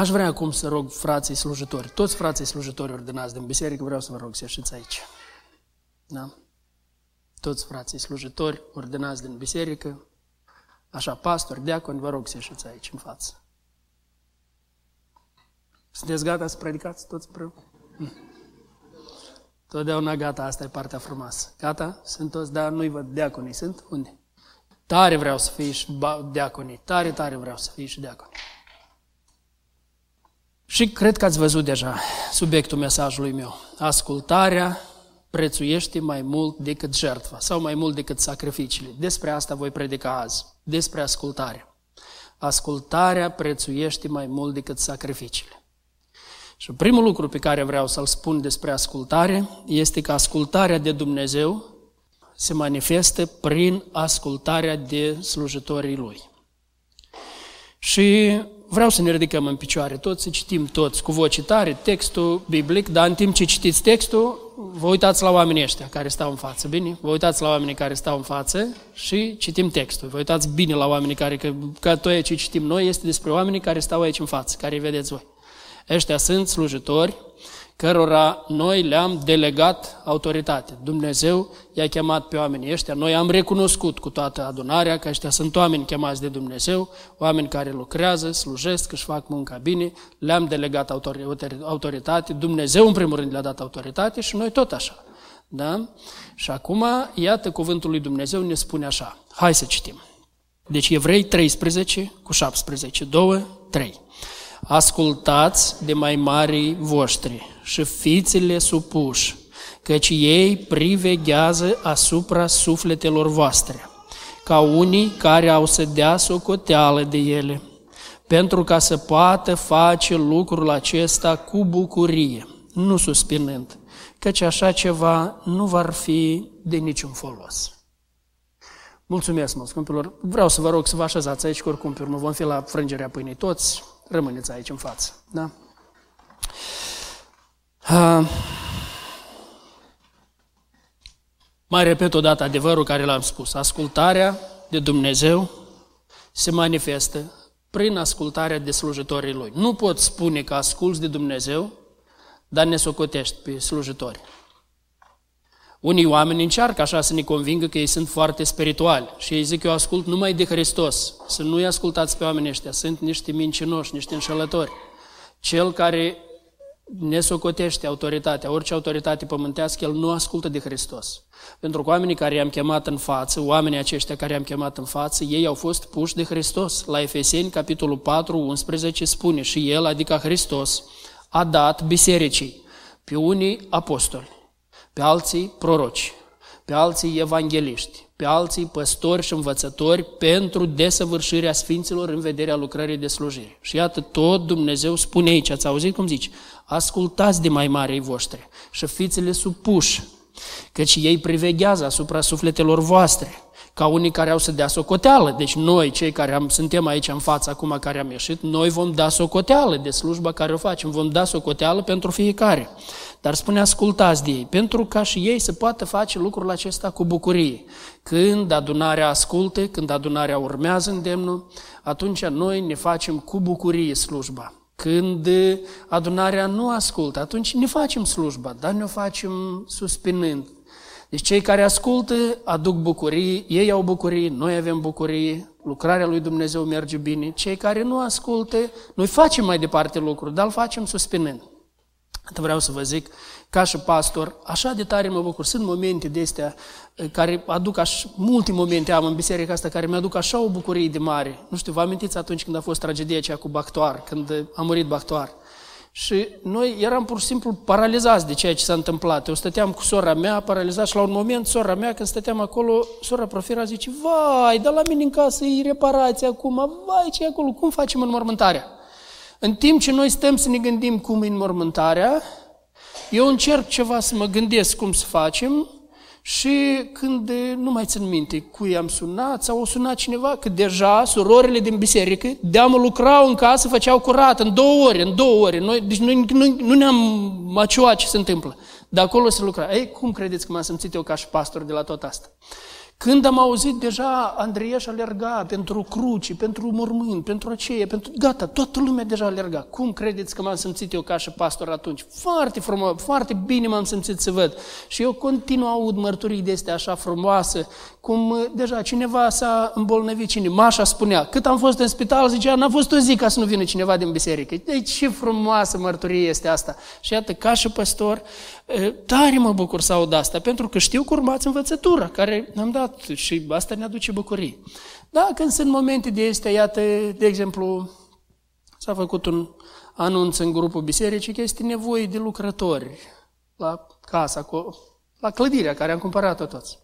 Aș vrea acum să rog frații slujitori, toți frații slujitori ordenați din biserică, vreau să vă rog să ieșiți aici. Da? Toți frații slujitori ordenați din biserică, așa, pastori, diaconi, vă rog să ieșiți aici în față. Sunteți gata să predicați toți împreună? Totdeauna gata, asta e partea frumoasă. Gata? Sunt toți, dar nu-i văd. Deaconii sunt? Unde? Tare vreau să fii și deaconii. Tare, tare vreau să fii și deaconii. Și cred că ați văzut deja subiectul mesajului meu. Ascultarea prețuiește mai mult decât jertfa sau mai mult decât sacrificiile. Despre asta voi predica azi. Despre ascultare. Ascultarea prețuiește mai mult decât sacrificiile. Și primul lucru pe care vreau să-l spun despre ascultare este că ascultarea de Dumnezeu se manifestă prin ascultarea de slujitorii Lui. Și vreau să ne ridicăm în picioare toți, să citim toți cu voce tare textul biblic, dar în timp ce citiți textul, vă uitați la oamenii ăștia care stau în față, bine? Vă uitați la oamenii care stau în față și citim textul. Vă uitați bine la oamenii care, că, că tot ce citim noi este despre oamenii care stau aici în față, care îi vedeți voi. Ăștia sunt slujitori cărora noi le-am delegat autoritate. Dumnezeu i-a chemat pe oamenii ăștia. Noi am recunoscut cu toată adunarea că ăștia sunt oameni chemați de Dumnezeu, oameni care lucrează, slujesc, își fac munca bine, le-am delegat autoritate. Dumnezeu, în primul rând, le-a dat autoritate și noi tot așa. Da? Și acum, iată, cuvântul lui Dumnezeu ne spune așa. Hai să citim. Deci Evrei 13 cu 17, 2, 3. Ascultați de mai mari voștri și fiți-le supuși, căci ei priveghează asupra sufletelor voastre, ca unii care au să dea socoteală de ele, pentru ca să poată face lucrul acesta cu bucurie, nu suspinând, căci așa ceva nu va fi de niciun folos. Mulțumesc, mă, scumpilor. Vreau să vă rog să vă așezați aici, că oricum pe urmă vom fi la frângerea pâinii toți. Rămâneți aici în față. Da? Uh, mai repet o dată adevărul care l-am spus. Ascultarea de Dumnezeu se manifestă prin ascultarea de slujitorii Lui. Nu pot spune că asculți de Dumnezeu, dar ne socotești pe slujitori. Unii oameni încearcă așa să ne convingă că ei sunt foarte spirituali și ei zic eu ascult numai de Hristos. Să nu-i ascultați pe oamenii ăștia, sunt niște mincinoși, niște înșelători. Cel care ne socotește autoritatea, orice autoritate pământească, el nu ascultă de Hristos. Pentru că oamenii care i-am chemat în față, oamenii aceștia care i-am chemat în față, ei au fost puși de Hristos. La Efeseni, capitolul 4, 11, spune și el, adică Hristos, a dat bisericii pe unii apostoli, pe alții proroci, pe alții evangeliști, pe alții păstori și învățători pentru desăvârșirea sfinților în vederea lucrării de slujire. Și iată, tot Dumnezeu spune aici, ați auzit cum zici, ascultați de mai marei voștri și fiți-le supuși, căci ei priveghează asupra sufletelor voastre, ca unii care au să dea socoteală. Deci noi, cei care am, suntem aici în față acum care am ieșit, noi vom da socoteală de slujba care o facem, vom da socoteală pentru fiecare. Dar spune, ascultați de ei, pentru ca și ei să poată face lucrul acesta cu bucurie. Când adunarea asculte, când adunarea urmează îndemnul, atunci noi ne facem cu bucurie slujba. Când adunarea nu ascultă, atunci ne facem slujba, dar ne o facem suspinând. Deci cei care ascultă aduc bucurie, ei au bucurie, noi avem bucurie, lucrarea lui Dumnezeu merge bine. Cei care nu ascultă, noi facem mai departe lucruri, dar îl facem suspinând. Atât vreau să vă zic, ca și pastor, așa de tare mă bucur. Sunt momente de astea eh, care aduc așa, multe momente am în biserica asta care mi-aduc așa o bucurie de mare. Nu știu, vă amintiți atunci când a fost tragedia aceea cu Bactoar, când a murit Bactoar. Și noi eram pur și simplu paralizați de ceea ce s-a întâmplat. Eu stăteam cu sora mea, paralizat și la un moment sora mea, când stăteam acolo, sora Profira zice, vai, dar la mine în casă e reparație acum, vai, ce acolo, cum facem înmormântarea? În timp ce noi stăm să ne gândim cum e înmormântarea, eu încerc ceva să mă gândesc cum să facem și când nu mai țin minte cui am sunat sau o sunat cineva, că deja surorile din biserică de-am lucrau în casă, făceau curat în două ore, în două ore. Noi, deci noi nu, nu ne-am maciuat ce se întâmplă. De acolo se lucra. Ei, cum credeți că m-am simțit eu ca și pastor de la tot asta? Când am auzit deja Andreieș alerga pentru cruci, pentru mormânt, pentru aceea, pentru... Gata, toată lumea deja alerga. Cum credeți că m-am simțit eu ca și pastor atunci? Foarte frumos, foarte bine m-am simțit să văd. Și eu continuu aud mărturii de astea așa frumoase, cum uh, deja cineva s-a îmbolnăvit, cine? Mașa spunea, cât am fost în spital, zicea, n-a fost o zi ca să nu vină cineva din biserică. Deci ce frumoasă mărturie este asta. Și iată, ca și pastor, uh, tare mă bucur să aud asta, pentru că știu că urmați învățătura, care am dat și asta ne aduce bucurie. Da, când sunt momente de astea, iată, de exemplu, s-a făcut un anunț în grupul bisericii că este nevoie de lucrători la casa, la clădirea care am cumpărat-o toți.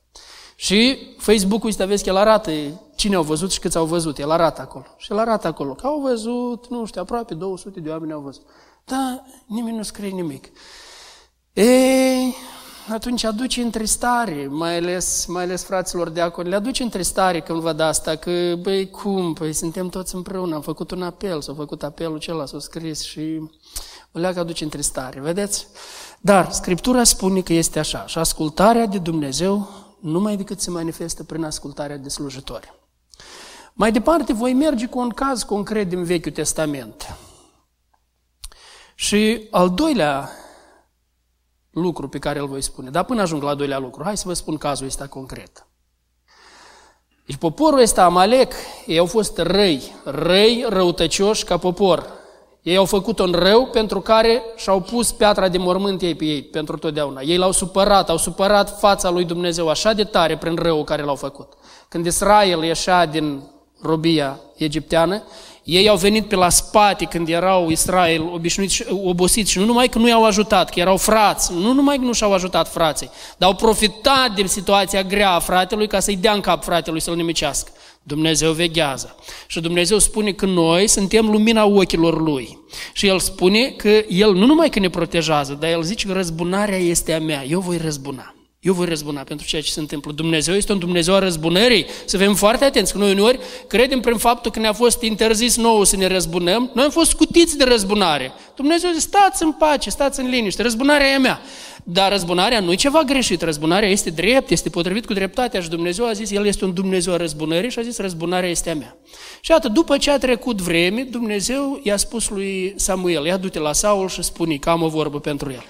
Și Facebook-ul ăsta, vezi că el arată cine au văzut și câți au văzut. El arată acolo. Și el arată acolo. Că au văzut, nu știu, aproape 200 de oameni au văzut. Dar nimeni nu scrie nimic. Ei, atunci aduce întristare, mai ales, mai ales fraților de acolo, le aduce întristare când văd asta, că, băi, cum, păi suntem toți împreună, am făcut un apel, s-a făcut apelul celălalt, s-a scris și o leagă aduce întristare, vedeți? Dar Scriptura spune că este așa, și ascultarea de Dumnezeu numai decât se manifestă prin ascultarea de slujitori. Mai departe, voi merge cu un caz concret din Vechiul Testament. Și al doilea lucru pe care îl voi spune. Dar până ajung la al doilea lucru, hai să vă spun cazul ăsta concret. Deci poporul ăsta, Amalek, ei au fost răi, răi, răutăcioși ca popor. Ei au făcut un rău pentru care și-au pus piatra de mormânt ei pe ei, pentru totdeauna. Ei l-au supărat, au supărat fața lui Dumnezeu așa de tare prin răul care l-au făcut. Când Israel ieșea din robia egipteană, ei au venit pe la spate când erau Israel obișnuiți, obosiți și nu numai că nu i-au ajutat, că erau frați, nu numai că nu și-au ajutat frații, dar au profitat de situația grea a fratelui ca să-i dea în cap fratelui să-l nimicească. Dumnezeu veghează. Și Dumnezeu spune că noi suntem lumina ochilor Lui. Și El spune că El nu numai că ne protejează, dar El zice că răzbunarea este a mea, eu voi răzbuna. Eu voi răzbuna pentru ceea ce se întâmplă. Dumnezeu este un Dumnezeu a răzbunării. Să fim foarte atenți, că noi uneori credem prin faptul că ne-a fost interzis nouă să ne răzbunăm, noi am fost scutiți de răzbunare. Dumnezeu zice, stați în pace, stați în liniște, răzbunarea e a mea. Dar răzbunarea nu e ceva greșit, răzbunarea este drept, este potrivit cu dreptatea și Dumnezeu a zis, El este un Dumnezeu a răzbunării și a zis, răzbunarea este a mea. Și atât, după ce a trecut vreme, Dumnezeu i-a spus lui Samuel, ia du-te la Saul și spune că am o vorbă pentru el.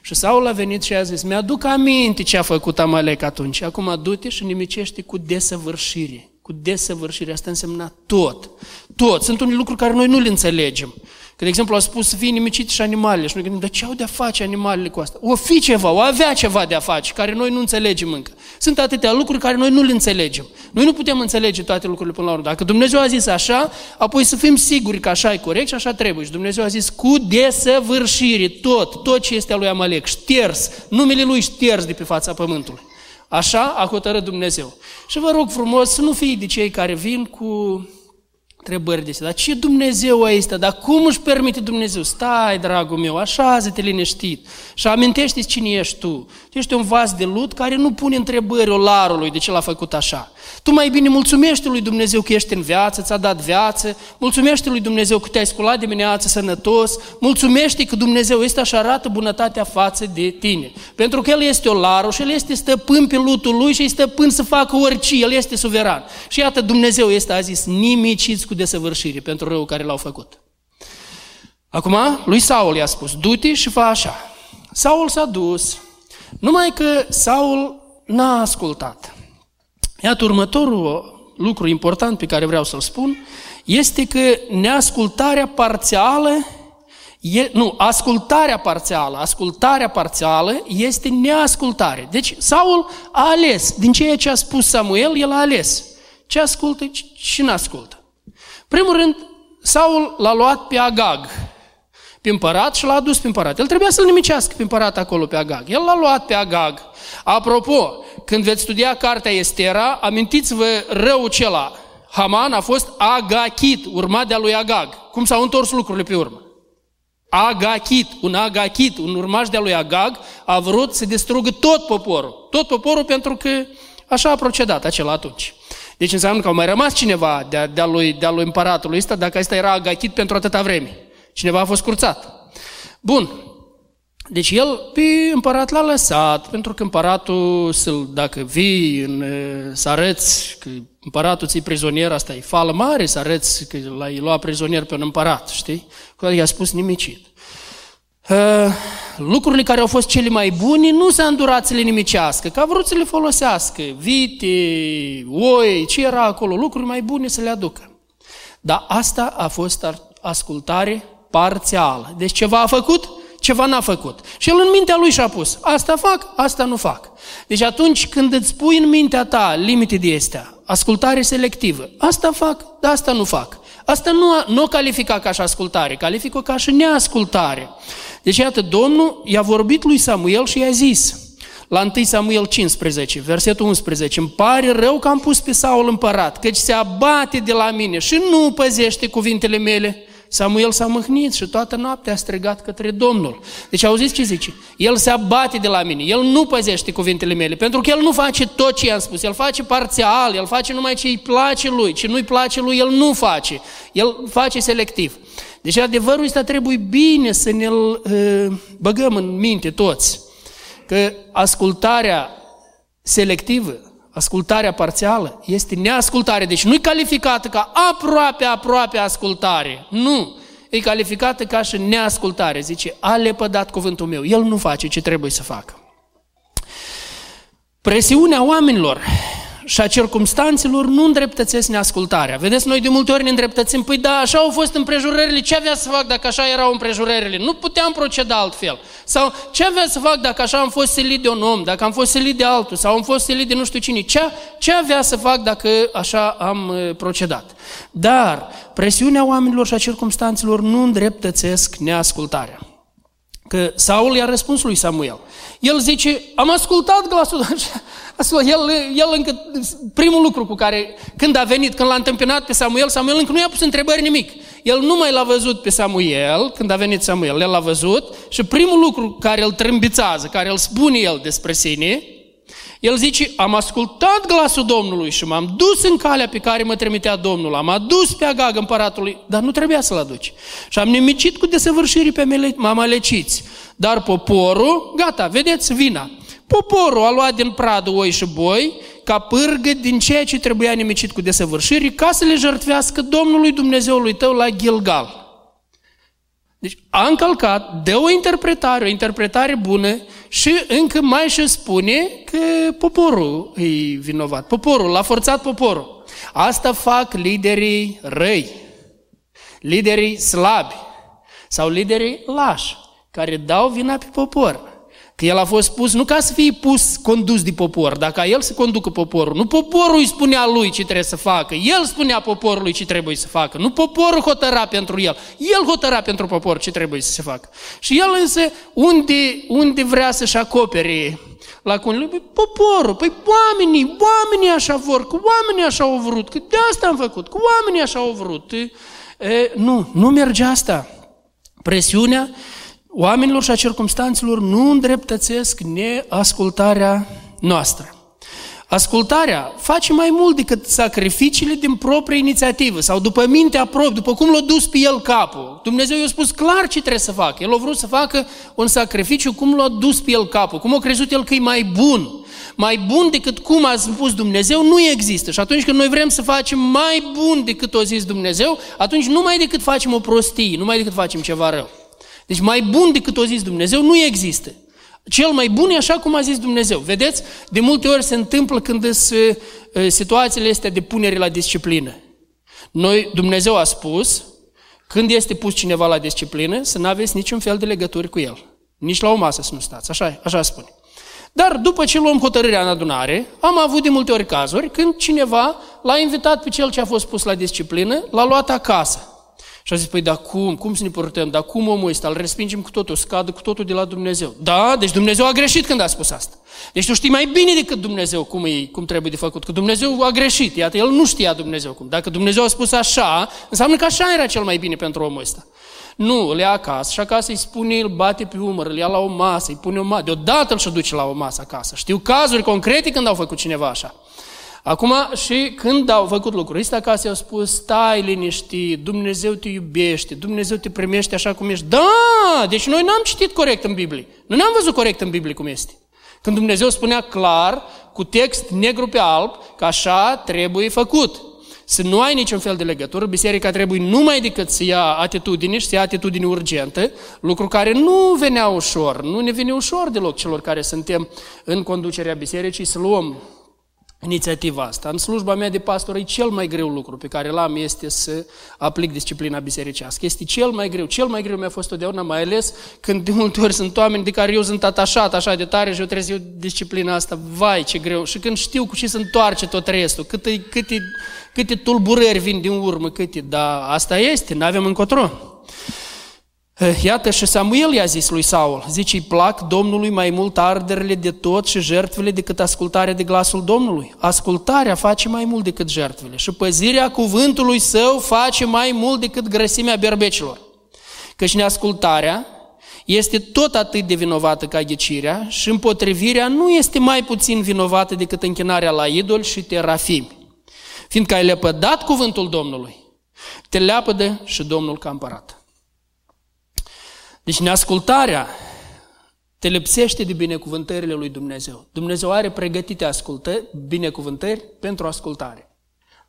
Și Saul a venit și a zis, mi-aduc aminte ce a făcut Amalek atunci. Acum du-te și nimicește cu desăvârșire. Cu desăvârșire, asta însemna tot. Tot. Sunt unele lucruri care noi nu le înțelegem. Că, de exemplu, au spus să fie nimicite și animalele și noi gândim, dar ce au de-a face animalele cu asta? O fi ceva, o avea ceva de-a face, care noi nu înțelegem încă. Sunt atâtea lucruri care noi nu le înțelegem. Noi nu putem înțelege toate lucrurile până la urmă. Dacă Dumnezeu a zis așa, apoi să fim siguri că așa e corect și așa trebuie. Și Dumnezeu a zis cu desăvârșire, tot, tot ce este a lui Amalek, șters, numele lui șters de pe fața pământului. Așa a hotărât Dumnezeu. Și vă rog frumos să nu fii de cei care vin cu întrebări de Dar ce Dumnezeu este? Dar cum își permite Dumnezeu? Stai, dragul meu, așează-te liniștit și amintește cine ești tu. Tu ești un vas de lut care nu pune întrebări olarului de ce l-a făcut așa. Tu mai bine mulțumește lui Dumnezeu că ești în viață, ți-a dat viață, mulțumește lui Dumnezeu că te-ai sculat dimineața sănătos, mulțumește că Dumnezeu este așa arată bunătatea față de tine. Pentru că El este olarul și El este stăpân pe lutul Lui și este stăpân să facă orice, El este suveran. Și iată, Dumnezeu este, a zis, nimiciți cu desăvârșire pentru răul care l-au făcut. Acum, lui Saul i-a spus, du-te și fă așa. Saul s-a dus, numai că Saul n-a ascultat. Iată, următorul lucru important pe care vreau să-l spun este că neascultarea parțială, e, nu, ascultarea parțială, ascultarea parțială este neascultare. Deci Saul a ales, din ceea ce a spus Samuel, el a ales ce ascultă și nu ascultă. Primul rând, Saul l-a luat pe Agag, pe împărat și l-a adus pe împărat. El trebuia să-l nimicească pe împărat acolo pe Agag. El l-a luat pe Agag. Apropo, când veți studia cartea Estera, amintiți-vă rău cela. Haman a fost Agachit, urmat de-a lui Agag. Cum s-au întors lucrurile pe urmă? Agachit, un Agachit, un urmaș de-a lui Agag, a vrut să distrugă tot poporul. Tot poporul pentru că așa a procedat acela atunci. Deci înseamnă că au mai rămas cineva de-a, de lui, de lui împăratului ăsta, dacă ăsta era agachit pentru atâta vreme. Cineva a fost curțat. Bun. Deci el pe împărat l-a lăsat, pentru că împăratul, dacă vii în, să arăți că împăratul ți prizonier, asta e fală mare să arăți că l-ai luat prizonier pe un împărat, știi? Cu i-a spus nimicit. Uh, lucrurile care au fost cele mai bune nu s-a îndurat să le nimicească, că a vrut să le folosească, vite, oi, ce era acolo, lucruri mai bune să le aducă. Dar asta a fost ascultare parțială. Deci ceva a făcut, ceva n-a făcut. Și el în mintea lui și-a pus, asta fac, asta nu fac. Deci atunci când îți pui în mintea ta limite de astea, ascultare selectivă, asta fac, dar asta nu fac. Asta nu, nu califica ca și ascultare, califică ca și neascultare. Deci, iată, Domnul i-a vorbit lui Samuel și i-a zis, la 1 Samuel 15, versetul 11, îmi pare rău că am pus pe Saul împărat, căci se abate de la mine și nu păzește cuvintele mele. Samuel s-a mâhnit și toată noaptea a strigat către Domnul. Deci auziți ce zice? El se abate de la mine, el nu păzește cuvintele mele, pentru că el nu face tot ce i-am spus, el face parțial, el face numai ce îi place lui, ce nu-i place lui, el nu face, el face selectiv. Deci adevărul ăsta trebuie bine să ne-l uh, băgăm în minte toți, că ascultarea selectivă, ascultarea parțială, este neascultare. Deci nu e calificată ca aproape, aproape ascultare. Nu! E calificată ca și neascultare. Zice, a lepădat cuvântul meu. El nu face ce trebuie să facă. Presiunea oamenilor și a circumstanțelor nu îndreptățesc neascultarea. Vedeți, noi de multe ori ne îndreptățim, păi da, așa au fost împrejurările, ce avea să fac dacă așa erau împrejurările? Nu puteam proceda altfel. Sau ce avea să fac dacă așa am fost silit de un om, dacă am fost silit de altul, sau am fost silit de nu știu cine? Ce, ce avea să fac dacă așa am uh, procedat? Dar presiunea oamenilor și a circumstanțelor nu îndreptățesc neascultarea. Că Saul i-a răspuns lui Samuel. El zice, am ascultat glasul, el, el încă, primul lucru cu care, când a venit, când l-a întâmpinat pe Samuel, Samuel încă nu i-a pus întrebări nimic. El nu mai l-a văzut pe Samuel, când a venit Samuel, el l-a văzut și primul lucru care îl trâmbițează, care îl spune el despre sine, el zice, am ascultat glasul Domnului și m-am dus în calea pe care mă trimitea Domnul, am adus pe Agag împăratului, dar nu trebuia să-l aduci. Și am nimicit cu desăvârșirii pe mamaleciți. Dar poporul, gata, vedeți, vina. Poporul a luat din pradă oi și boi, ca pârgă din ceea ce trebuia nimicit cu desăvârșiri, ca să le jertfească Domnului Dumnezeului tău la Gilgal. Deci a încălcat, dă o interpretare, o interpretare bună și încă mai și spune că poporul e vinovat. Poporul, l-a forțat poporul. Asta fac liderii răi, liderii slabi sau liderii lași, care dau vina pe popor. Că el a fost pus nu ca să fie pus, condus de popor, dar ca el să conducă poporul. Nu poporul îi spunea lui ce trebuie să facă, el spunea poporului ce trebuie să facă. Nu poporul hotăra pentru el, el hotăra pentru popor ce trebuie să se facă. Și el însă, unde, unde vrea să-și acopere lacunile, păi poporul, păi oamenii, oamenii așa vor, că oamenii așa au vrut, că de asta am făcut, că oamenii așa au vrut. E, nu, nu merge asta. Presiunea oamenilor și a circumstanțelor nu îndreptățesc neascultarea noastră. Ascultarea face mai mult decât sacrificiile din proprie inițiativă sau după mintea proprie, după cum l-a dus pe el capul. Dumnezeu i-a spus clar ce trebuie să facă. El a vrut să facă un sacrificiu cum l-a dus pe el capul, cum a crezut el că e mai bun. Mai bun decât cum a spus Dumnezeu nu există. Și atunci când noi vrem să facem mai bun decât o zis Dumnezeu, atunci numai decât facem o prostie, numai decât facem ceva rău. Deci mai bun decât o zis Dumnezeu nu există. Cel mai bun e așa cum a zis Dumnezeu. Vedeți? De multe ori se întâmplă când sunt situațiile astea de punere la disciplină. Noi, Dumnezeu a spus, când este pus cineva la disciplină, să nu aveți niciun fel de legături cu el. Nici la o masă să nu stați. Așa, așa spune. Dar după ce luăm hotărârea în adunare, am avut de multe ori cazuri când cineva l-a invitat pe cel ce a fost pus la disciplină, l-a luat acasă. Și a zis, păi, dar cum? Cum să ne purtăm? Dar cum omul ăsta? Îl respingem cu totul, scadă cu totul de la Dumnezeu. Da, deci Dumnezeu a greșit când a spus asta. Deci tu știi mai bine decât Dumnezeu cum, e, cum trebuie de făcut, că Dumnezeu a greșit. Iată, el nu știa Dumnezeu cum. Dacă Dumnezeu a spus așa, înseamnă că așa era cel mai bine pentru omul ăsta. Nu, îl ia acasă și acasă îi spune, îl bate pe umăr, îl ia la o masă, îi pune o masă, deodată îl și duce la o masă acasă. Știu cazuri concrete când au făcut cineva așa. Acum, și când au făcut lucrul ăsta, ca au spus, stai liniștit, Dumnezeu te iubește, Dumnezeu te primește așa cum ești. Da, deci noi n-am citit corect în Biblie. Nu ne-am văzut corect în Biblie cum este. Când Dumnezeu spunea clar, cu text negru pe alb, că așa trebuie făcut. Să nu ai niciun fel de legătură, biserica trebuie numai decât să ia atitudine și să ia atitudine urgentă, lucru care nu venea ușor, nu ne vine ușor deloc celor care suntem în conducerea bisericii să luăm inițiativa asta. În slujba mea de pastor e cel mai greu lucru pe care l-am este să aplic disciplina bisericească. Este cel mai greu. Cel mai greu mi-a fost totdeauna, mai ales când de multe ori sunt oameni de care eu sunt atașat așa de tare și eu trebuie să iau disciplina asta. Vai, ce greu! Și când știu cu ce se întoarce tot restul, câte, câte, câte tulburări vin din urmă, câte, dar asta este, nu avem încotro. Eh, iată și Samuel i-a zis lui Saul, zice, îi plac Domnului mai mult arderile de tot și jertfele decât ascultarea de glasul Domnului. Ascultarea face mai mult decât jertfele și păzirea cuvântului său face mai mult decât grăsimea berbecilor. Căci neascultarea este tot atât de vinovată ca ghicirea și împotrivirea nu este mai puțin vinovată decât închinarea la idol și terafimi. Fiindcă ai lepădat cuvântul Domnului, te leapădă și Domnul ca împărat. Deci neascultarea te lipsește de binecuvântările lui Dumnezeu. Dumnezeu are pregătite ascultă, binecuvântări pentru ascultare.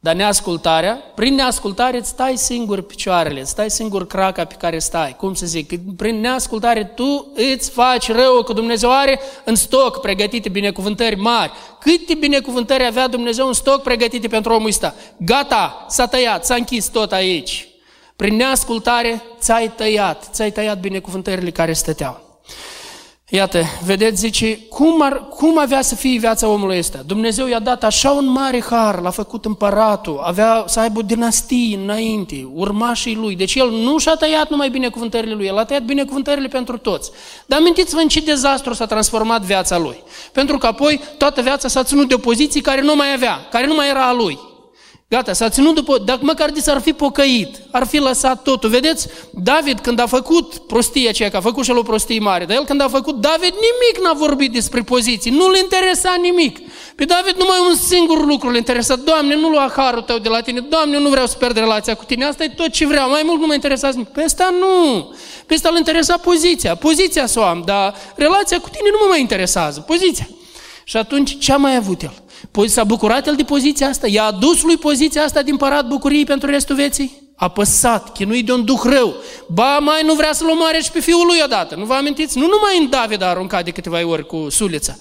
Dar neascultarea, prin neascultare îți stai singur picioarele, îți stai singur craca pe care stai. Cum să zic? Prin neascultare tu îți faci rău, că Dumnezeu are în stoc pregătite binecuvântări mari. Câte binecuvântări avea Dumnezeu în stoc pregătite pentru omul ăsta? Gata, s-a tăiat, s-a închis tot aici. Prin neascultare ți-ai tăiat, ți-ai tăiat binecuvântările care stăteau. Iată, vedeți, zice, cum, ar, cum avea să fie viața omului ăsta? Dumnezeu i-a dat așa un mare har, l-a făcut împăratul, avea să aibă dinastii înainte, urmașii lui. Deci el nu și-a tăiat numai binecuvântările lui, el a tăiat binecuvântările pentru toți. Dar amintiți-vă în ce dezastru s-a transformat viața lui. Pentru că apoi toată viața s-a ținut de opoziții care nu mai avea, care nu mai era a lui. Gata, s-a ținut după, dacă măcar de s-ar fi pocăit, ar fi lăsat totul. Vedeți, David când a făcut prostia aceea, că a făcut și el o prostie mare, dar el când a făcut, David nimic n-a vorbit despre poziții, nu-l interesa nimic. Pe David numai un singur lucru l interesa, Doamne, nu lua harul tău de la tine, Doamne, nu vreau să pierd relația cu tine, asta e tot ce vreau, mai mult nu mă interesează nimic. Pe ăsta nu, pe ăsta îl interesa poziția, poziția să o am, dar relația cu tine nu mă mai interesează, poziția. Și atunci ce a mai avut el? Păi s-a bucurat el de poziția asta? I-a adus lui poziția asta din parat bucurii pentru restul vieții? A păsat, chinuit de un duh rău. Ba, mai nu vrea să-l omoare și pe fiul lui odată. Nu vă amintiți? Nu numai în David a aruncat de câteva ori cu sulița.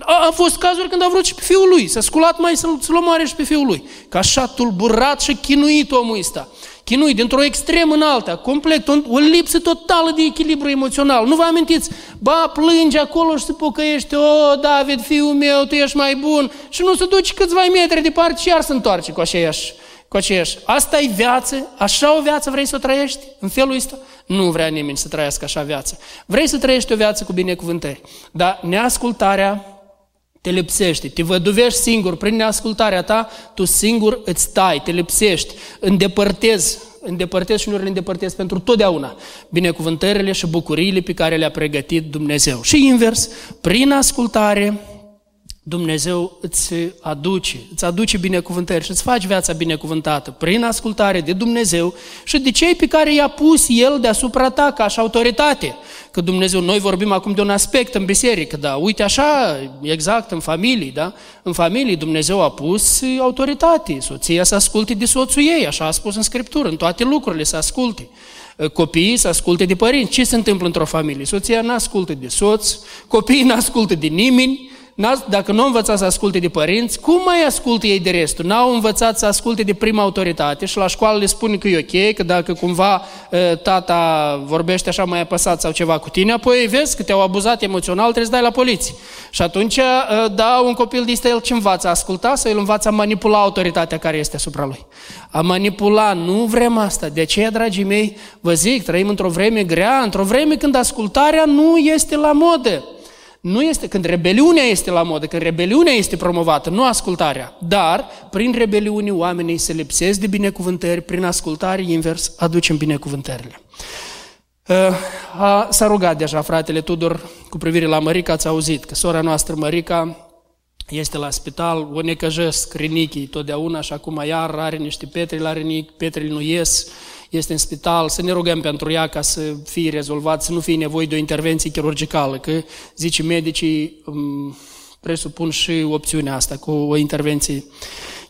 A, a fost cazuri când a vrut și pe fiul lui. S-a sculat mai să-l, să omoare și pe fiul lui. Că așa tulburat și chinuit omul ăsta chinui dintr-o extremă în alta, complet, o lipsă totală de echilibru emoțional. Nu vă amintiți? Ba, plânge acolo și se pocăiește, o, David, fiul meu, tu ești mai bun. Și nu se duce câțiva metri departe și iar se întoarce cu aceeași, cu aceeași. Asta e viață? Așa o viață vrei să o trăiești? În felul ăsta? Nu vrea nimeni să trăiască așa viață. Vrei să trăiești o viață cu binecuvântări. Dar neascultarea te lipsește, te văduvești singur, prin neascultarea ta, tu singur îți stai, te lipsești, îndepărtezi, îndepărtezi și nu le îndepărtezi pentru totdeauna binecuvântările și bucuriile pe care le-a pregătit Dumnezeu. Și invers, prin ascultare, Dumnezeu îți aduce, îți aduce binecuvântări și îți faci viața binecuvântată prin ascultare de Dumnezeu și de cei pe care i-a pus El deasupra ta ca și autoritate. Că Dumnezeu, noi vorbim acum de un aspect în biserică, da, uite așa, exact, în familii, da, în familii Dumnezeu a pus autoritate, soția să asculte de soțul ei, așa a spus în Scriptură, în toate lucrurile să asculte copiii să asculte de părinți. Ce se întâmplă într-o familie? Soția nu ascultă de soț, copiii nu ascultă de nimeni, dacă nu au învățat să asculte de părinți, cum mai ascultă ei de restul? N-au învățat să asculte de prima autoritate și la școală le spune că e ok, că dacă cumva tata vorbește așa mai apăsat sau ceva cu tine, apoi vezi că te-au abuzat emoțional, trebuie să dai la poliție. Și atunci, da, un copil de el ce învață? A asculta sau el învață a manipula autoritatea care este asupra lui? A manipula, nu vrem asta. De aceea, dragii mei, vă zic, trăim într-o vreme grea, într-o vreme când ascultarea nu este la modă. Nu este când rebeliunea este la modă, când rebeliunea este promovată, nu ascultarea. Dar, prin rebeliune, oamenii se lipsesc de binecuvântări, prin ascultare, invers, aducem binecuvântările. Uh, s-a rugat deja fratele Tudor cu privire la Mărica, ați auzit că sora noastră Mărica este la spital, o necăjesc rinichii totdeauna și acum iar are niște petri la rinichi, petrile nu ies, este în spital, să ne rugăm pentru ea ca să fie rezolvat, să nu fie nevoie de o intervenție chirurgicală, că zice medicii um, presupun și opțiunea asta cu o intervenție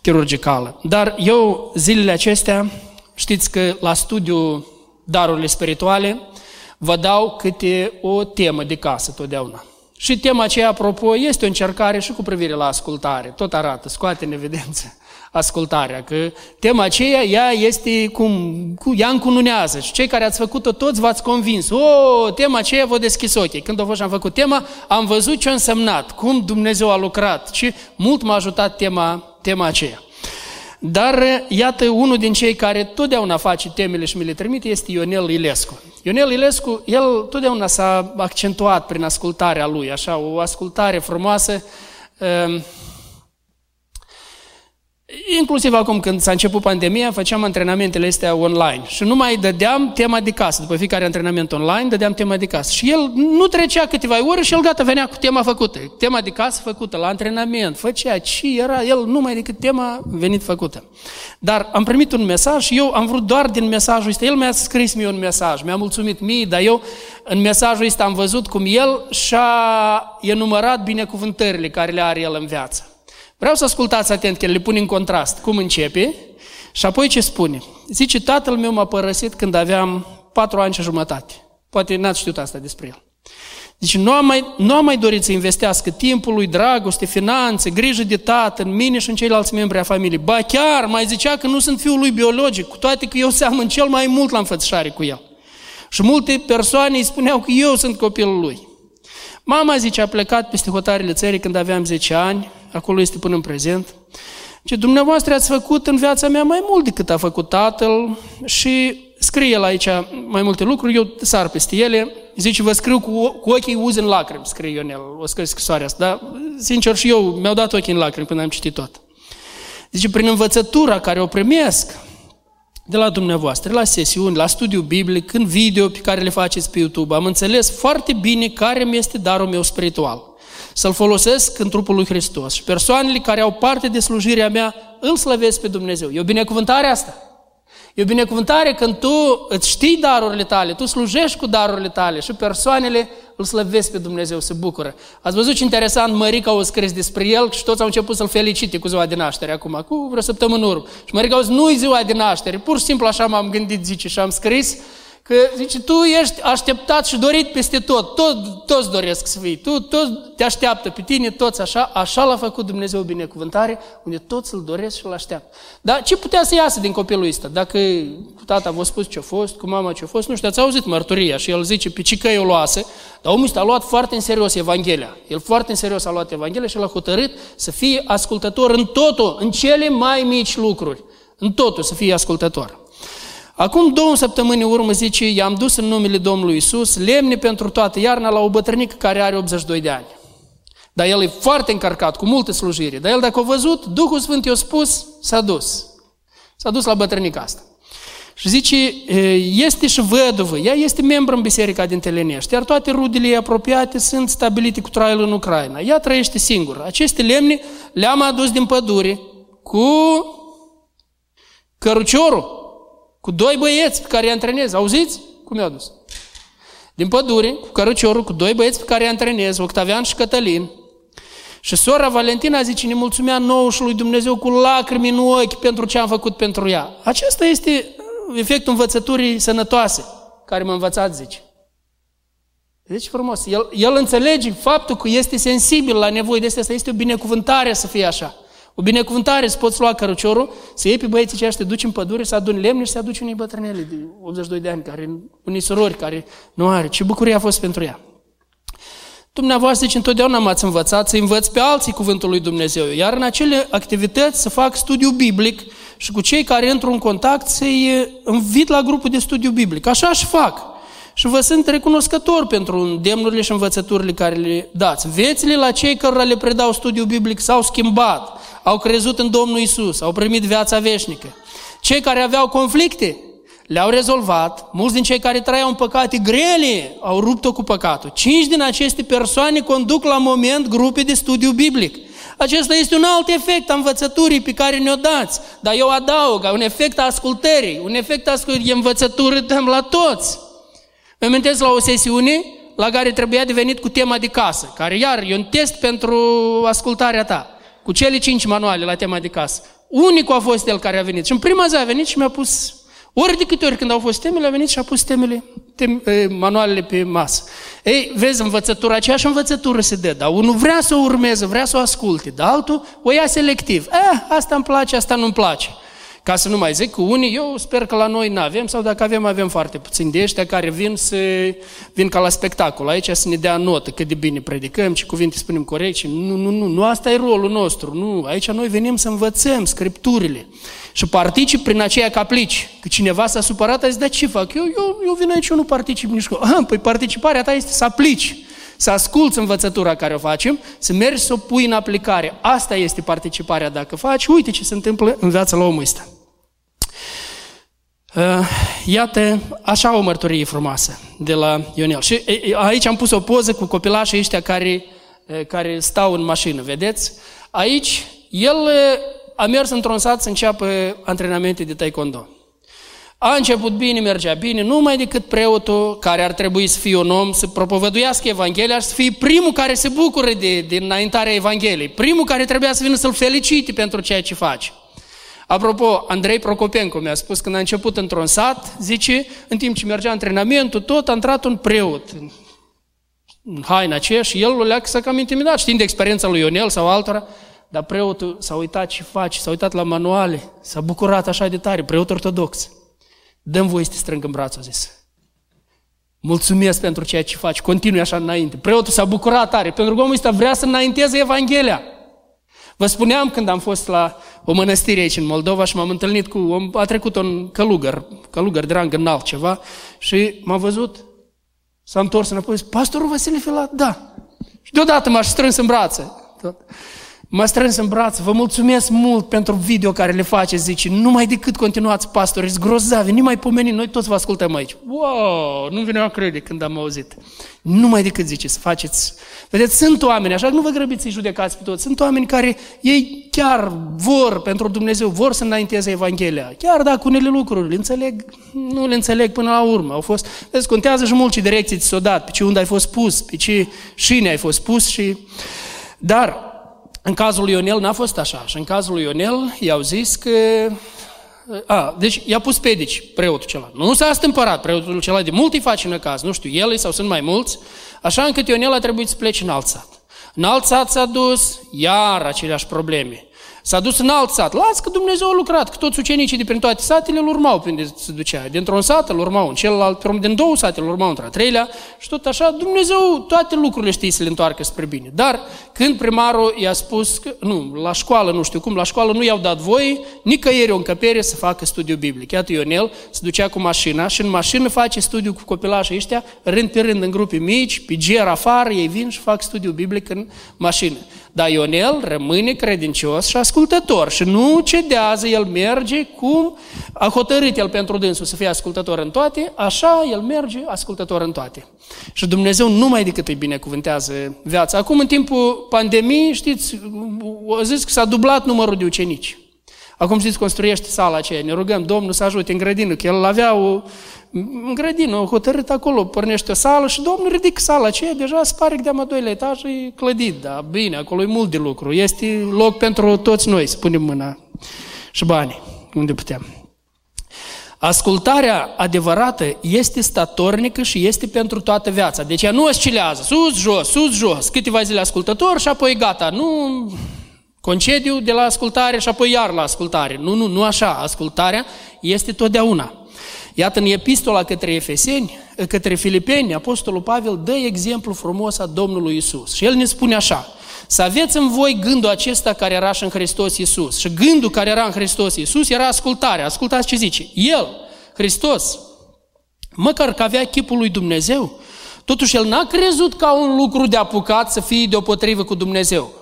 chirurgicală. Dar eu zilele acestea, știți că la studiu darurile spirituale vă dau câte o temă de casă totdeauna. Și tema aceea, apropo, este o încercare și cu privire la ascultare. Tot arată, scoate în evidență ascultarea, că tema aceea, ea este cum, cu, ea încununează și cei care ați făcut-o toți v-ați convins. O, tema aceea vă deschis ochii. Când o fost și am făcut tema, am văzut ce a însemnat, cum Dumnezeu a lucrat și mult m-a ajutat tema, tema aceea. Dar iată, unul din cei care totdeauna face temele și mi le trimite este Ionel Ilescu. Ionel Ilescu, el totdeauna s-a accentuat prin ascultarea lui, așa, o ascultare frumoasă, ehm, Inclusiv acum când s-a început pandemia, făceam antrenamentele astea online și nu mai dădeam tema de casă. După fiecare antrenament online, dădeam tema de casă. Și el nu trecea câteva ore și el gata venea cu tema făcută. Tema de casă făcută, la antrenament, făcea ce era el numai decât tema venit făcută. Dar am primit un mesaj și eu am vrut doar din mesajul ăsta. El mi-a scris mie un mesaj, mi-a mulțumit mie, dar eu în mesajul ăsta am văzut cum el și-a enumerat binecuvântările care le are el în viață. Vreau să ascultați atent că le pun în contrast cum începe și apoi ce spune. Zice, tatăl meu m-a părăsit când aveam patru ani și jumătate. Poate n-ați știut asta despre el. Deci nu am, mai, nu am mai dorit să investească timpul lui, dragoste, finanțe, grijă de tată, în mine și în ceilalți membri a familiei. Ba chiar mai zicea că nu sunt fiul lui biologic, cu toate că eu seamăn cel mai mult la înfățișare cu el. Și multe persoane îi spuneau că eu sunt copilul lui. Mama, zice, a plecat peste hotarele țării când aveam 10 ani, acolo este până în prezent. Ce dumneavoastră ați făcut în viața mea mai mult decât a făcut tatăl și scrie el aici mai multe lucruri, eu sar peste ele, zice, vă scriu cu, cu ochii uzi în lacrimi, scrie Ionel, o scrie scrisoarea asta, dar sincer și eu mi-au dat ochii în lacrimi când am citit tot. Zice, prin învățătura care o primesc de la dumneavoastră, la sesiuni, la studiu biblic, în video pe care le faceți pe YouTube, am înțeles foarte bine care mi este darul meu spiritual. Să-l folosesc în trupul lui Hristos. Și persoanele care au parte de slujirea mea, îl slăvesc pe Dumnezeu. E o binecuvântare asta. E o binecuvântare când tu îți știi darurile tale, tu slujești cu darurile tale și persoanele îl slăvesc pe Dumnezeu, se bucură. Ați văzut ce interesant Mărica au scris despre el și toți au început să-l felicite cu ziua de naștere acum, cu vreo săptămână urmă. Și Mărica au zis, nu-i ziua de naștere, pur și simplu așa m-am gândit, zice, și am scris Că zice, tu ești așteptat și dorit peste tot, tot toți doresc să fii, tu tot te așteaptă pe tine, toți așa, așa l-a făcut Dumnezeu binecuvântare, unde toți îl doresc și îl așteaptă. Dar ce putea să iasă din copilul ăsta? Dacă cu tata v-a spus ce-a fost, cu mama ce-a fost, nu știu, ați auzit mărturia și el zice pe ce căi o luase, dar omul ăsta a luat foarte în serios Evanghelia. El foarte în serios a luat Evanghelia și l-a hotărât să fie ascultător în totul, în cele mai mici lucruri. În totul să fie ascultător. Acum două săptămâni urmă, zice, i-am dus în numele Domnului Isus lemne pentru toată iarna la o bătrânică care are 82 de ani. Dar el e foarte încărcat, cu multe slujire. Dar el, dacă a văzut, Duhul Sfânt i-a spus, s-a dus. S-a dus la bătrânica asta. Și zice, este și văduvă, ea este membru în biserica din Telenești, iar toate rudele ei apropiate sunt stabilite cu traiul în Ucraina. Ea trăiește singură. Aceste lemne le-am adus din pădure cu căruciorul cu doi băieți pe care îi antrenez. Auziți? Cum i-au dus? Din pădure, cu cărăciorul, cu doi băieți pe care îi antrenez, Octavian și Cătălin. Și sora Valentina zice, ne mulțumea nouă și lui Dumnezeu cu lacrimi în ochi pentru ce am făcut pentru ea. Acesta este efectul învățăturii sănătoase care m-a învățat, zice. Deci frumos. El, el înțelege faptul că este sensibil la nevoie de asta. Este o binecuvântare să fie așa. O binecuvântare să poți lua căruciorul, să iei pe băieții aceia să te duci în pădure, să aduni lemne și să aduci unei bătrânele de 82 de ani, care, unei surori care nu are. Ce bucurie a fost pentru ea. Dumneavoastră, zice, întotdeauna m-ați învățat să învăț pe alții cuvântul lui Dumnezeu, iar în acele activități să fac studiu biblic și cu cei care intru în contact să-i invit la grupul de studiu biblic. Așa și fac. Și vă sunt recunoscător pentru îndemnurile și învățăturile care le dați. Vețile la cei care le predau studiu biblic s-au schimbat au crezut în Domnul Isus, au primit viața veșnică. Cei care aveau conflicte le-au rezolvat, mulți din cei care trăiau în păcate grele au rupt-o cu păcatul. Cinci din aceste persoane conduc la moment grupe de studiu biblic. Acesta este un alt efect a învățăturii pe care ne-o dați. Dar eu adaug, un efect a ascultării, un efect a ascultării, învățătură dăm la toți. Mă amintesc la o sesiune la care trebuia de venit cu tema de casă, care iar e un test pentru ascultarea ta, cu cele cinci manuale la tema de casă. Unicul a fost el care a venit. Și în prima zi a venit și mi-a pus, ori de câte ori când au fost temele, a venit și a pus temele, tem, manualele pe masă. Ei, vezi, învățătura, aceeași învățătură se dă, dar unul vrea să o urmeze, vrea să o asculte, dar altul o ia selectiv. Eh, asta îmi place, asta nu-mi place. Ca să nu mai zic cu unii, eu sper că la noi nu avem, sau dacă avem, avem foarte puțini de ăștia care vin, să, vin ca la spectacol. Aici să ne dea notă cât de bine predicăm, ce cuvinte spunem corect și nu, nu, nu, nu asta e rolul nostru. Nu, aici noi venim să învățăm scripturile și particip prin aceea caplici. Că cineva s-a supărat, a zis, da ce fac? Eu, eu, eu vin aici, eu nu particip nici cu... Ah, păi participarea ta este să aplici să asculți învățătura care o facem, să mergi să o pui în aplicare. Asta este participarea dacă faci. Uite ce se întâmplă în viața la omul ăsta. Uh, iată, așa o mărturie frumoasă de la Ionel. Și aici am pus o poză cu copilașii ăștia care, uh, care stau în mașină, vedeți? Aici, el uh, a mers într-un sat să înceapă antrenamente de taekwondo. A început bine, mergea bine, numai decât preotul, care ar trebui să fie un om, să propovăduiască Evanghelia și să fie primul care se bucură de, de înaintarea Evangheliei, primul care trebuia să vină să-l felicite pentru ceea ce face. Apropo, Andrei Procopenco mi-a spus când a început într-un sat, zice, în timp ce mergea antrenamentul, tot a intrat un preot în haina aceea și el le-a să cam intimidat, știind de experiența lui Ionel sau altora, dar preotul s-a uitat ce face, s-a uitat la manuale, s-a bucurat așa de tare, preot ortodox. Dăm voie să te strâng în braț, a zis. Mulțumesc pentru ceea ce faci, continui așa înainte. Preotul s-a bucurat tare, pentru că omul ăsta vrea să înainteze Evanghelia. Vă spuneam când am fost la o mănăstire aici în Moldova și m-am întâlnit cu, om, a trecut un călugăr, călugăr de rang înalt ceva și m-a văzut, s-a întors înapoi, pastorul Vasile Filat, da. Și deodată m-aș strâns în brațe. M-a strâns în braț, vă mulțumesc mult pentru video care le faceți, zice, numai decât continuați, pastori, sunt grozavi, nu mai pomeni, noi toți vă ascultăm aici. Wow, nu vine a crede când am auzit. Numai decât, zice, să faceți. Vedeți, sunt oameni, așa că nu vă grăbiți să-i judecați pe toți, sunt oameni care ei chiar vor pentru Dumnezeu, vor să înainteze Evanghelia, chiar dacă unele lucruri le înțeleg, nu le înțeleg până la urmă. Au fost, vezi, contează și mult ce direcții ți s-o dat, pe ce unde ai fost pus, pe ce șine ai fost pus și... Dar, în cazul lui Ionel n-a fost așa. Și în cazul lui Ionel i-au zis că... A, deci i-a pus pedici preotul celălalt. Nu s-a stâmpărat preotul celălalt, de mult îi face în caz, nu știu, el sau sunt mai mulți, așa încât Ionel a trebuit să plece în alt sat. În alt sat s-a dus, iar aceleași probleme. S-a dus în alt sat. Las că Dumnezeu a lucrat, că toți ucenicii de prin toate satele îl urmau prin se ducea. Dintr-un sat îl urmau în celălalt, din două sate îl urmau într-a treilea și tot așa, Dumnezeu toate lucrurile știi să le întoarcă spre bine. Dar când primarul i-a spus că, nu, la școală, nu știu cum, la școală nu i-au dat voie nicăieri o încăpere să facă studiu biblic. Iată Ionel se ducea cu mașina și în mașină face studiu cu copilașii ăștia, rând pe rând în grupe mici, pe ger afară, ei vin și fac studiu biblic în mașină. Dar Ionel rămâne credincios și ascultător și nu cedează, el merge cum a hotărât el pentru dânsul să fie ascultător în toate, așa el merge ascultător în toate. Și Dumnezeu numai decât îi binecuvântează viața. Acum, în timpul pandemiei, știți, o zis că s-a dublat numărul de ucenici. Acum știți, construiește sala aceea, ne rugăm Domnul să ajute în grădină, că el avea o, în grădină, o hotărât acolo, pornește o sală și Domnul ridică sala aceea, deja se pare că de-am a doilea etaj e clădit, dar bine, acolo e mult de lucru, este loc pentru toți noi, să punem mâna și bani, unde putem. Ascultarea adevărată este statornică și este pentru toată viața. Deci ea nu oscilează, sus, jos, sus, jos, câteva zile ascultător și apoi gata. Nu concediu de la ascultare și apoi iar la ascultare. Nu, nu, nu așa. Ascultarea este totdeauna. Iată, în epistola către Efeseni, către Filipeni, Apostolul Pavel dă exemplu frumos a Domnului Isus. Și el ne spune așa, să aveți în voi gândul acesta care era și în Hristos Iisus. Și gândul care era în Hristos Iisus era ascultarea. Ascultați ce zice. El, Hristos, măcar că avea chipul lui Dumnezeu, totuși el n-a crezut ca un lucru de apucat să fie deopotrivă cu Dumnezeu.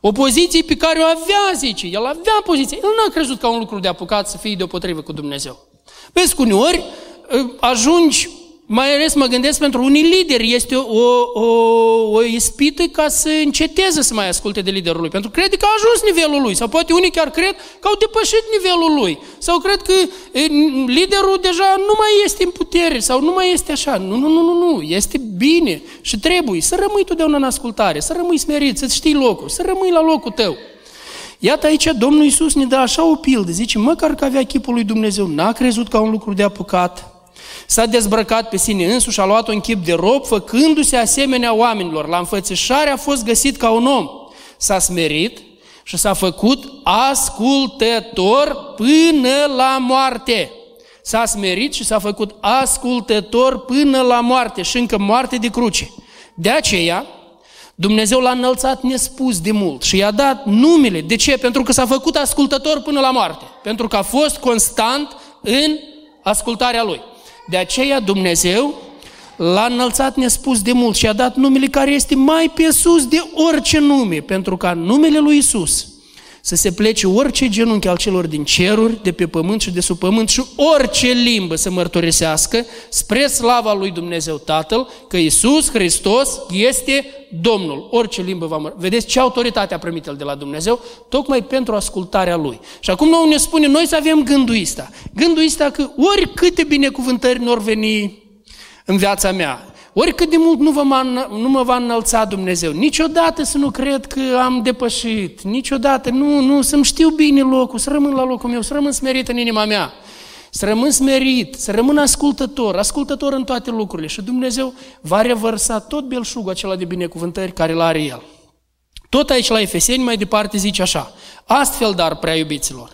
O poziție pe care o avea, zice, el avea poziție. El n-a crezut ca un lucru de apucat să fie deopotrivă cu Dumnezeu. Vezi, cu uneori ă, ajungi mai ales mă gândesc pentru unii lideri, este o, o, o ispită ca să înceteze să mai asculte de liderul lui, pentru că crede că a ajuns nivelul lui, sau poate unii chiar cred că au depășit nivelul lui, sau cred că liderul deja nu mai este în putere, sau nu mai este așa. Nu, nu, nu, nu, nu, este bine și trebuie să rămâi totdeauna în ascultare, să rămâi smerit, să-ți știi locul, să rămâi la locul tău. Iată aici Domnul Iisus ne dă așa o pildă, zice, măcar că avea chipul lui Dumnezeu, n-a crezut ca un lucru de apucat, S-a dezbrăcat pe sine însuși, a luat un chip de rob, făcându-se asemenea oamenilor. La înfățișare a fost găsit ca un om. S-a smerit și s-a făcut ascultător până la moarte. S-a smerit și s-a făcut ascultător până la moarte și încă moarte de cruce. De aceea, Dumnezeu l-a înălțat nespus de mult și i-a dat numele. De ce? Pentru că s-a făcut ascultător până la moarte. Pentru că a fost constant în ascultarea Lui. De aceea Dumnezeu l-a înălțat nespus de mult și a dat numele care este mai pe sus de orice nume, pentru ca numele lui Isus să se plece orice genunchi al celor din ceruri, de pe pământ și de sub pământ și orice limbă să mărturisească spre slava lui Dumnezeu Tatăl că Isus Hristos este Domnul. Orice limbă va mărturisi. Vedeți ce autoritate a primit El de la Dumnezeu? Tocmai pentru ascultarea Lui. Și acum noi ne spune, noi să avem gândul ăsta. Gândul ăsta că oricâte binecuvântări nu veni în viața mea, Oricât de mult nu, vă nu mă va înălța Dumnezeu, niciodată să nu cred că am depășit, niciodată, nu, nu, să-mi știu bine locul, să rămân la locul meu, să rămân smerit în inima mea, să rămân smerit, să rămân ascultător, ascultător în toate lucrurile. Și Dumnezeu va revărsa tot belșugul acela de binecuvântări care îl are El. Tot aici la Efeseni mai departe zice așa, astfel dar, prea iubiților,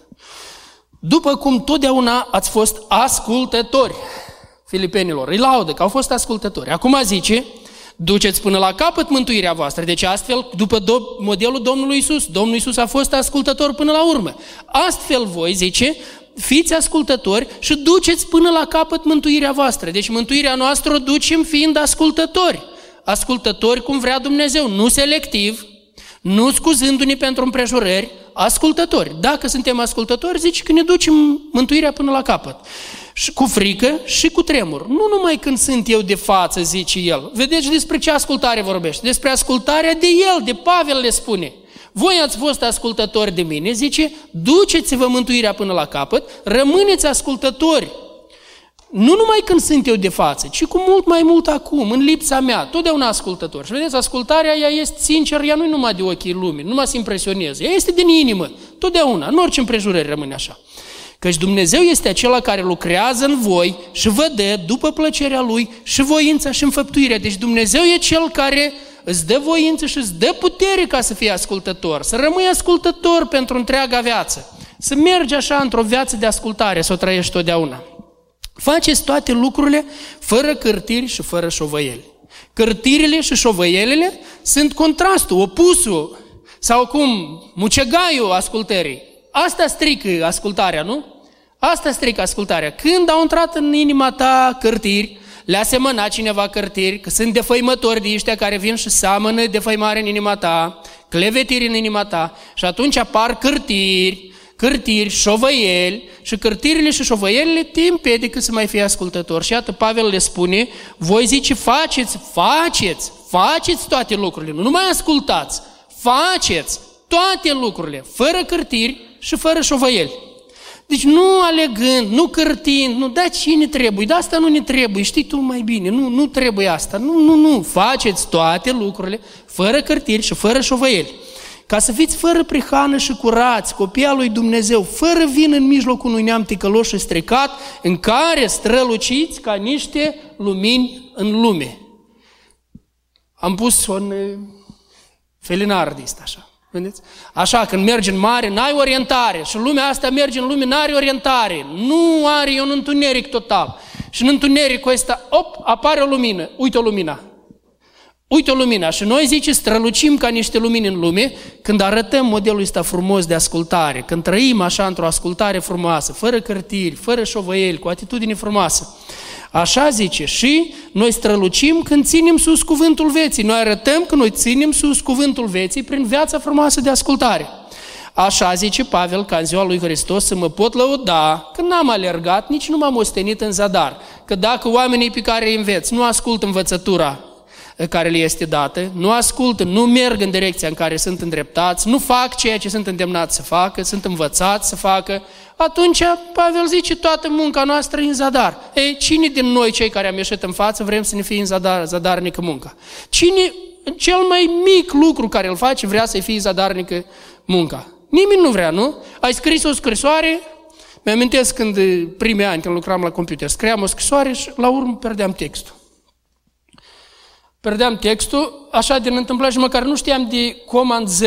după cum totdeauna ați fost ascultători, filipenilor. Îi laudă că au fost ascultători. Acum zice, duceți până la capăt mântuirea voastră. Deci astfel, după do- modelul Domnului Isus, Domnul Isus a fost ascultător până la urmă. Astfel voi, zice, fiți ascultători și duceți până la capăt mântuirea voastră. Deci mântuirea noastră o ducem fiind ascultători. Ascultători cum vrea Dumnezeu, nu selectiv, nu scuzându-ne pentru împrejurări, ascultători. Dacă suntem ascultători, zice că ne ducem mântuirea până la capăt și cu frică și cu tremur. Nu numai când sunt eu de față, zice el. Vedeți despre ce ascultare vorbește? Despre ascultarea de el, de Pavel le spune. Voi ați fost ascultători de mine, zice, duceți-vă mântuirea până la capăt, rămâneți ascultători. Nu numai când sunt eu de față, ci cu mult mai mult acum, în lipsa mea, totdeauna ascultător. Și vedeți, ascultarea ea este sincer, ea nu e numai de ochii lumii, nu numai se impresionează, ea este din inimă, totdeauna, în orice împrejurări rămâne așa. Căci Dumnezeu este acela care lucrează în voi și vă dă, după plăcerea Lui, și voința și înfăptuirea. Deci Dumnezeu e Cel care îți dă voință și îți dă putere ca să fii ascultător, să rămâi ascultător pentru întreaga viață, să mergi așa într-o viață de ascultare, să o trăiești totdeauna. Faceți toate lucrurile fără cârtiri și fără șovăieli. Cârtirile și șovăielile sunt contrastul, opusul, sau cum mucegaiul ascultării. Asta strică ascultarea, nu? Asta strică ascultarea. Când au intrat în inima ta cărtiri, le-a semănat cineva cărtiri, că sunt defăimători de ăștia care vin și seamănă defăimare în inima ta, clevetiri în inima ta și atunci apar cărtiri, cârtiri, șovăieli și cârtirile și șovăielile te împiedică să mai fii ascultător. Și iată, Pavel le spune, voi zice, faceți, faceți, faceți toate lucrurile, nu numai ascultați, faceți toate lucrurile, fără cârtiri și fără șovăieli. Deci nu alegând, nu cârtind, nu, da cine trebuie, da asta nu ne trebuie, știi tu mai bine, nu, nu trebuie asta, nu, nu, nu, faceți toate lucrurile fără cărtiri și fără șovăieli. Ca să fiți fără prihană și curați, copii al lui Dumnezeu, fără vin în mijlocul unui neam ticălos și stricat, în care străluciți ca niște lumini în lume. Am pus un eh, felinar de așa. Vedeți? Așa, când mergi în mare, n-ai orientare și lumea asta merge în lume, n-are orientare, nu are un întuneric total. Și în întunericul ăsta, op, apare o lumină, uite o lumina. Uite o lumina și noi zice strălucim ca niște lumini în lume când arătăm modelul ăsta frumos de ascultare, când trăim așa într-o ascultare frumoasă, fără cărtiri, fără șovăieli, cu atitudine frumoasă. Așa zice, și noi strălucim când ținem sus cuvântul vieții. Noi arătăm că noi ținem sus cuvântul vieții prin viața frumoasă de ascultare. Așa zice Pavel ca în ziua lui Hristos să mă pot lăuda că n-am alergat, nici nu m-am ostenit în zadar. Că dacă oamenii pe care îi înveți nu ascultă învățătura care le este dată, nu ascultă, nu merg în direcția în care sunt îndreptați, nu fac ceea ce sunt îndemnați să facă, sunt învățați să facă, atunci Pavel zice toată munca noastră e în zadar. Ei, cine din noi, cei care am ieșit în față, vrem să ne fie în zadar, zadarnică munca? Cine, cel mai mic lucru care îl face, vrea să-i fie zadarnică munca? Nimeni nu vrea, nu? Ai scris o scrisoare, mi-amintesc când primii ani, când lucram la computer, scriam o scrisoare și la urmă perdeam textul. Perdeam textul, așa din întâmplare și măcar nu știam de comand Z.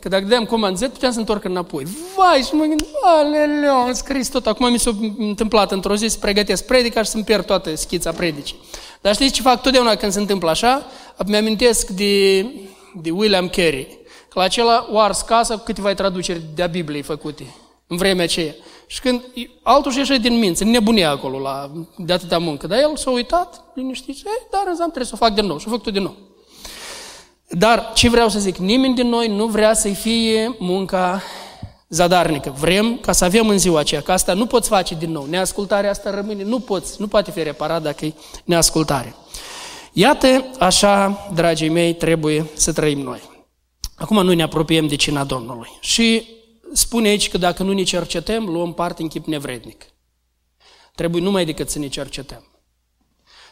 Că dacă dădeam comand Z, puteam să întorc înapoi. Vai, și mă gândesc, aleleu, am scris tot. Acum mi s-a întâmplat într-o zi să pregătesc predica și să-mi pierd toată schița predicii. Dar știți ce fac totdeauna când se întâmplă așa? Mi-amintesc de, de William Carey. Că la acela o ars casa cu câteva traduceri de-a Bibliei făcute în vremea aceea. Și când altul și ieșe din minți, nebunia acolo la, de atâta muncă. Dar el s-a uitat, liniștit, ei, dar înseamnă trebuie să o fac din nou. Și o făcut din nou. Dar ce vreau să zic, nimeni din noi nu vrea să-i fie munca zadarnică. Vrem ca să avem în ziua aceea, că asta nu poți face din nou. Neascultarea asta rămâne, nu poți, nu poate fi reparat dacă e neascultare. Iată, așa, dragii mei, trebuie să trăim noi. Acum noi ne apropiem de cina Domnului. Și spune aici că dacă nu ne cercetăm, luăm parte în chip nevrednic. Trebuie numai decât să ne cercetăm.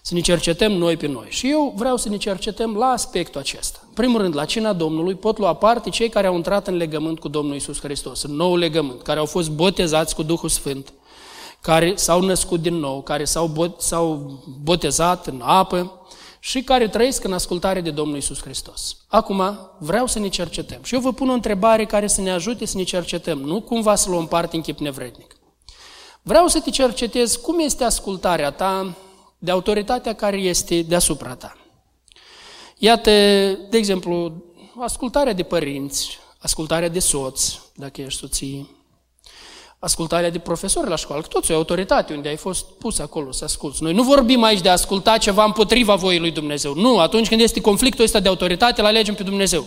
Să ne cercetăm noi pe noi. Și eu vreau să ne cercetăm la aspectul acesta. În primul rând, la cina Domnului pot lua parte cei care au intrat în legământ cu Domnul Isus Hristos, în nou legământ, care au fost botezați cu Duhul Sfânt, care s-au născut din nou, care s-au, bot, s-au botezat în apă și care trăiesc în ascultare de Domnul Isus Hristos. Acum, vreau să ne cercetăm. Și eu vă pun o întrebare care să ne ajute să ne cercetăm, nu cumva să luăm parte în chip nevrednic. Vreau să te cercetez cum este ascultarea ta de autoritatea care este deasupra ta. Iată, de exemplu, ascultarea de părinți, ascultarea de soț, dacă ești soție, ascultarea de profesori la școală, că toți e autoritate unde ai fost pus acolo să asculți. Noi nu vorbim aici de a asculta ceva împotriva voii lui Dumnezeu. Nu, atunci când este conflictul ăsta de autoritate, îl alegem pe Dumnezeu.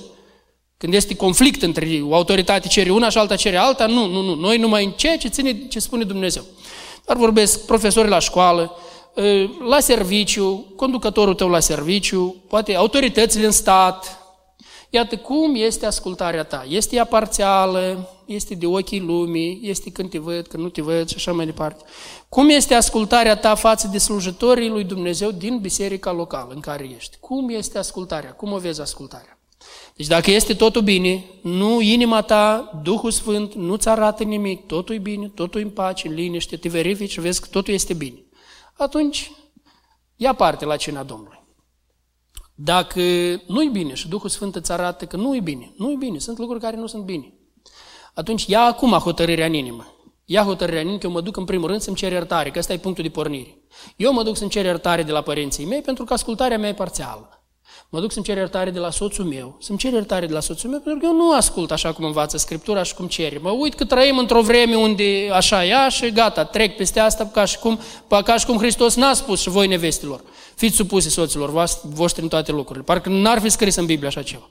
Când este conflict între o autoritate cere una și alta cere alta, nu, nu, nu. Noi numai în ceea ce ține ce spune Dumnezeu. Dar vorbesc profesori la școală, ă, la serviciu, conducătorul tău la serviciu, poate autoritățile în stat. Iată cum este ascultarea ta. Este ea parțială, este de ochii lumii, este când te văd, când nu te văd și așa mai departe. Cum este ascultarea ta față de slujitorii lui Dumnezeu din biserica locală în care ești? Cum este ascultarea? Cum o vezi ascultarea? Deci dacă este totul bine, nu inima ta, Duhul Sfânt, nu-ți arată nimic, totul e bine, totul e în pace, în liniște, te verifici, vezi că totul este bine. Atunci, ia parte la cina Domnului. Dacă nu-i bine și Duhul Sfânt îți arată că nu-i bine, nu-i bine, sunt lucruri care nu sunt bine, atunci ia acum hotărârea în inimă. Ia hotărârea în inimă, că eu mă duc în primul rând să-mi cer iertare, că ăsta e punctul de pornire. Eu mă duc să-mi cer iertare de la părinții mei pentru că ascultarea mea e parțială. Mă duc să-mi cer iertare de la soțul meu, să-mi cer iertare de la soțul meu, pentru că eu nu ascult așa cum învață Scriptura și cum cere. Mă uit că trăim într-o vreme unde așa ia și gata, trec peste asta ca și cum, ca și cum Hristos n-a spus și voi nevestilor. Fiți supuse soților voștri în toate lucrurile. Parcă n-ar fi scris în Biblie așa ceva.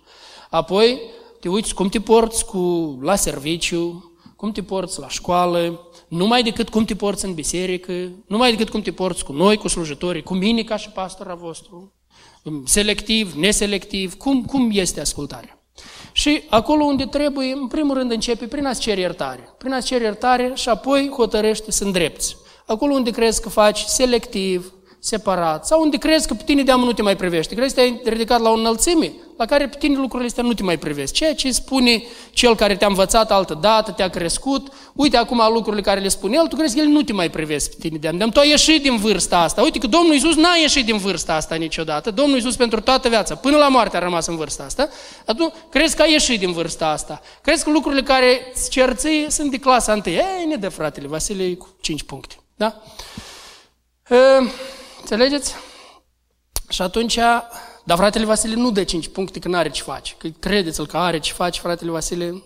Apoi, te uiți cum te porți cu, la serviciu, cum te porți la școală, numai decât cum te porți în biserică, numai decât cum te porți cu noi, cu slujitorii, cu mine ca și pastora vostru, selectiv, neselectiv, cum, cum este ascultarea. Și acolo unde trebuie, în primul rând începe prin a-ți cere iertare. Prin a-ți cere iertare și apoi hotărăște să îndrepți. Acolo unde crezi că faci selectiv, separat, sau unde crezi că pe tine de nu te mai privește, crezi că te-ai ridicat la o înălțime la care pe tine lucrurile astea nu te mai privesc. Ceea ce spune cel care te-a învățat altă dată, te-a crescut, uite acum lucrurile care le spune el, tu crezi că el nu te mai privesc pe tine de am Tu ai ieșit din vârsta asta. Uite că Domnul Iisus n-a ieșit din vârsta asta niciodată. Domnul Iisus pentru toată viața, până la moarte a rămas în vârsta asta. Atunci crezi că ai ieșit din vârsta asta. Crezi că lucrurile care îți cerții sunt de clasa întâi. Ei, ne dă fratele Vasile cu 5 puncte. Da? E, înțelegeți? Și atunci dar fratele Vasile nu dă 5 puncte că nu are ce face. Că credeți-l că are ce face fratele Vasile.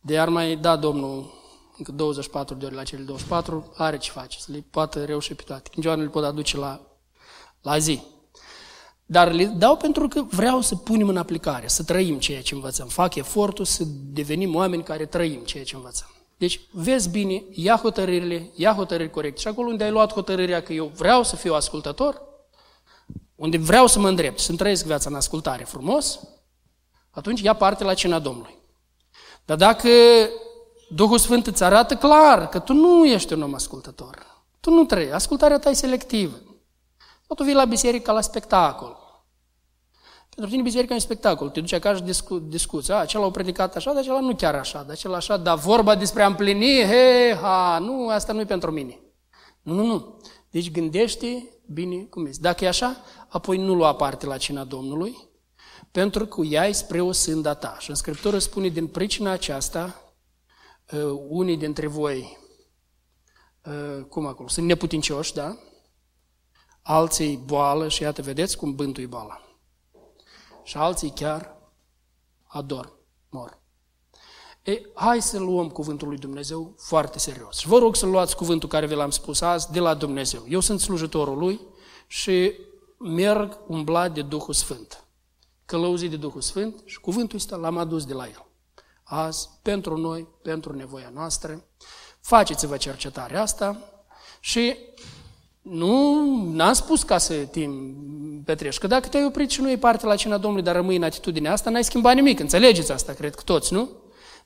De ar mai da Domnul încă 24 de ori la cele 24, are ce face, să le poată reuși pe toate. Când le pot aduce la, la zi. Dar le dau pentru că vreau să punem în aplicare, să trăim ceea ce învățăm. Fac efortul să devenim oameni care trăim ceea ce învățăm. Deci, vezi bine, ia hotărârile, ia hotărâri corecte. Și acolo unde ai luat hotărârea că eu vreau să fiu ascultător, unde vreau să mă îndrept, să-mi trăiesc viața în ascultare frumos, atunci ia parte la cina Domnului. Dar dacă Duhul Sfânt îți arată clar că tu nu ești un om ascultător, tu nu trăi, ascultarea ta e selectivă, sau tu vii la biserică ca la spectacol. Pentru tine biserica e un spectacol, te duci acasă și discu- discuți, a, acela a predicat așa, dar acela nu chiar așa, dar acela așa, dar vorba despre a împlini, he, ha, nu, asta nu e pentru mine. Nu, nu, nu. Deci gândește bine cum este. Dacă e așa, apoi nu lua parte la cina Domnului, pentru că ea spre o sânda ta. Și în Scriptură spune, din pricina aceasta, uh, unii dintre voi, uh, cum acolo, sunt neputincioși, da? Alții boală și iată, vedeți cum bântui boala. Și alții chiar ador, mor. E, hai să luăm cuvântul lui Dumnezeu foarte serios. Și vă rog să luați cuvântul care vi l-am spus azi de la Dumnezeu. Eu sunt slujitorul lui și merg umblat de Duhul Sfânt călăuzit de Duhul Sfânt și cuvântul ăsta l-am adus de la El. Azi, pentru noi, pentru nevoia noastră, faceți-vă cercetarea asta și nu, n-am spus ca să te petrești, că dacă te-ai oprit și nu e parte la cina Domnului, dar rămâi în atitudinea asta, n-ai schimbat nimic, înțelegeți asta, cred că toți, nu?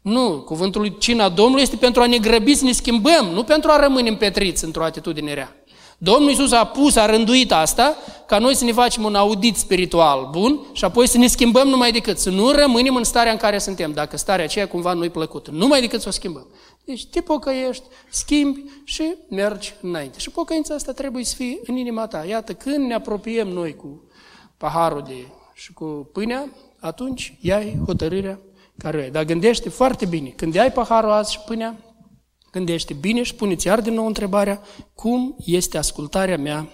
Nu, cuvântul lui cina Domnului este pentru a ne grăbi să ne schimbăm, nu pentru a rămâne împetriți într-o atitudine rea. Domnul Iisus a pus, a rânduit asta, ca noi să ne facem un audit spiritual bun și apoi să ne schimbăm numai decât, să nu rămânem în starea în care suntem, dacă starea aceea cumva nu-i plăcută, numai decât să o schimbăm. Deci te pocăiești, schimbi și mergi înainte. Și pocăința asta trebuie să fie în inima ta. Iată, când ne apropiem noi cu paharul de, și cu pâinea, atunci iai hotărârea care o ai. Dar gândește foarte bine, când ai paharul azi și pâinea, Gândește bine și puneți iar din nou întrebarea, cum este ascultarea mea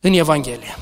în Evanghelie?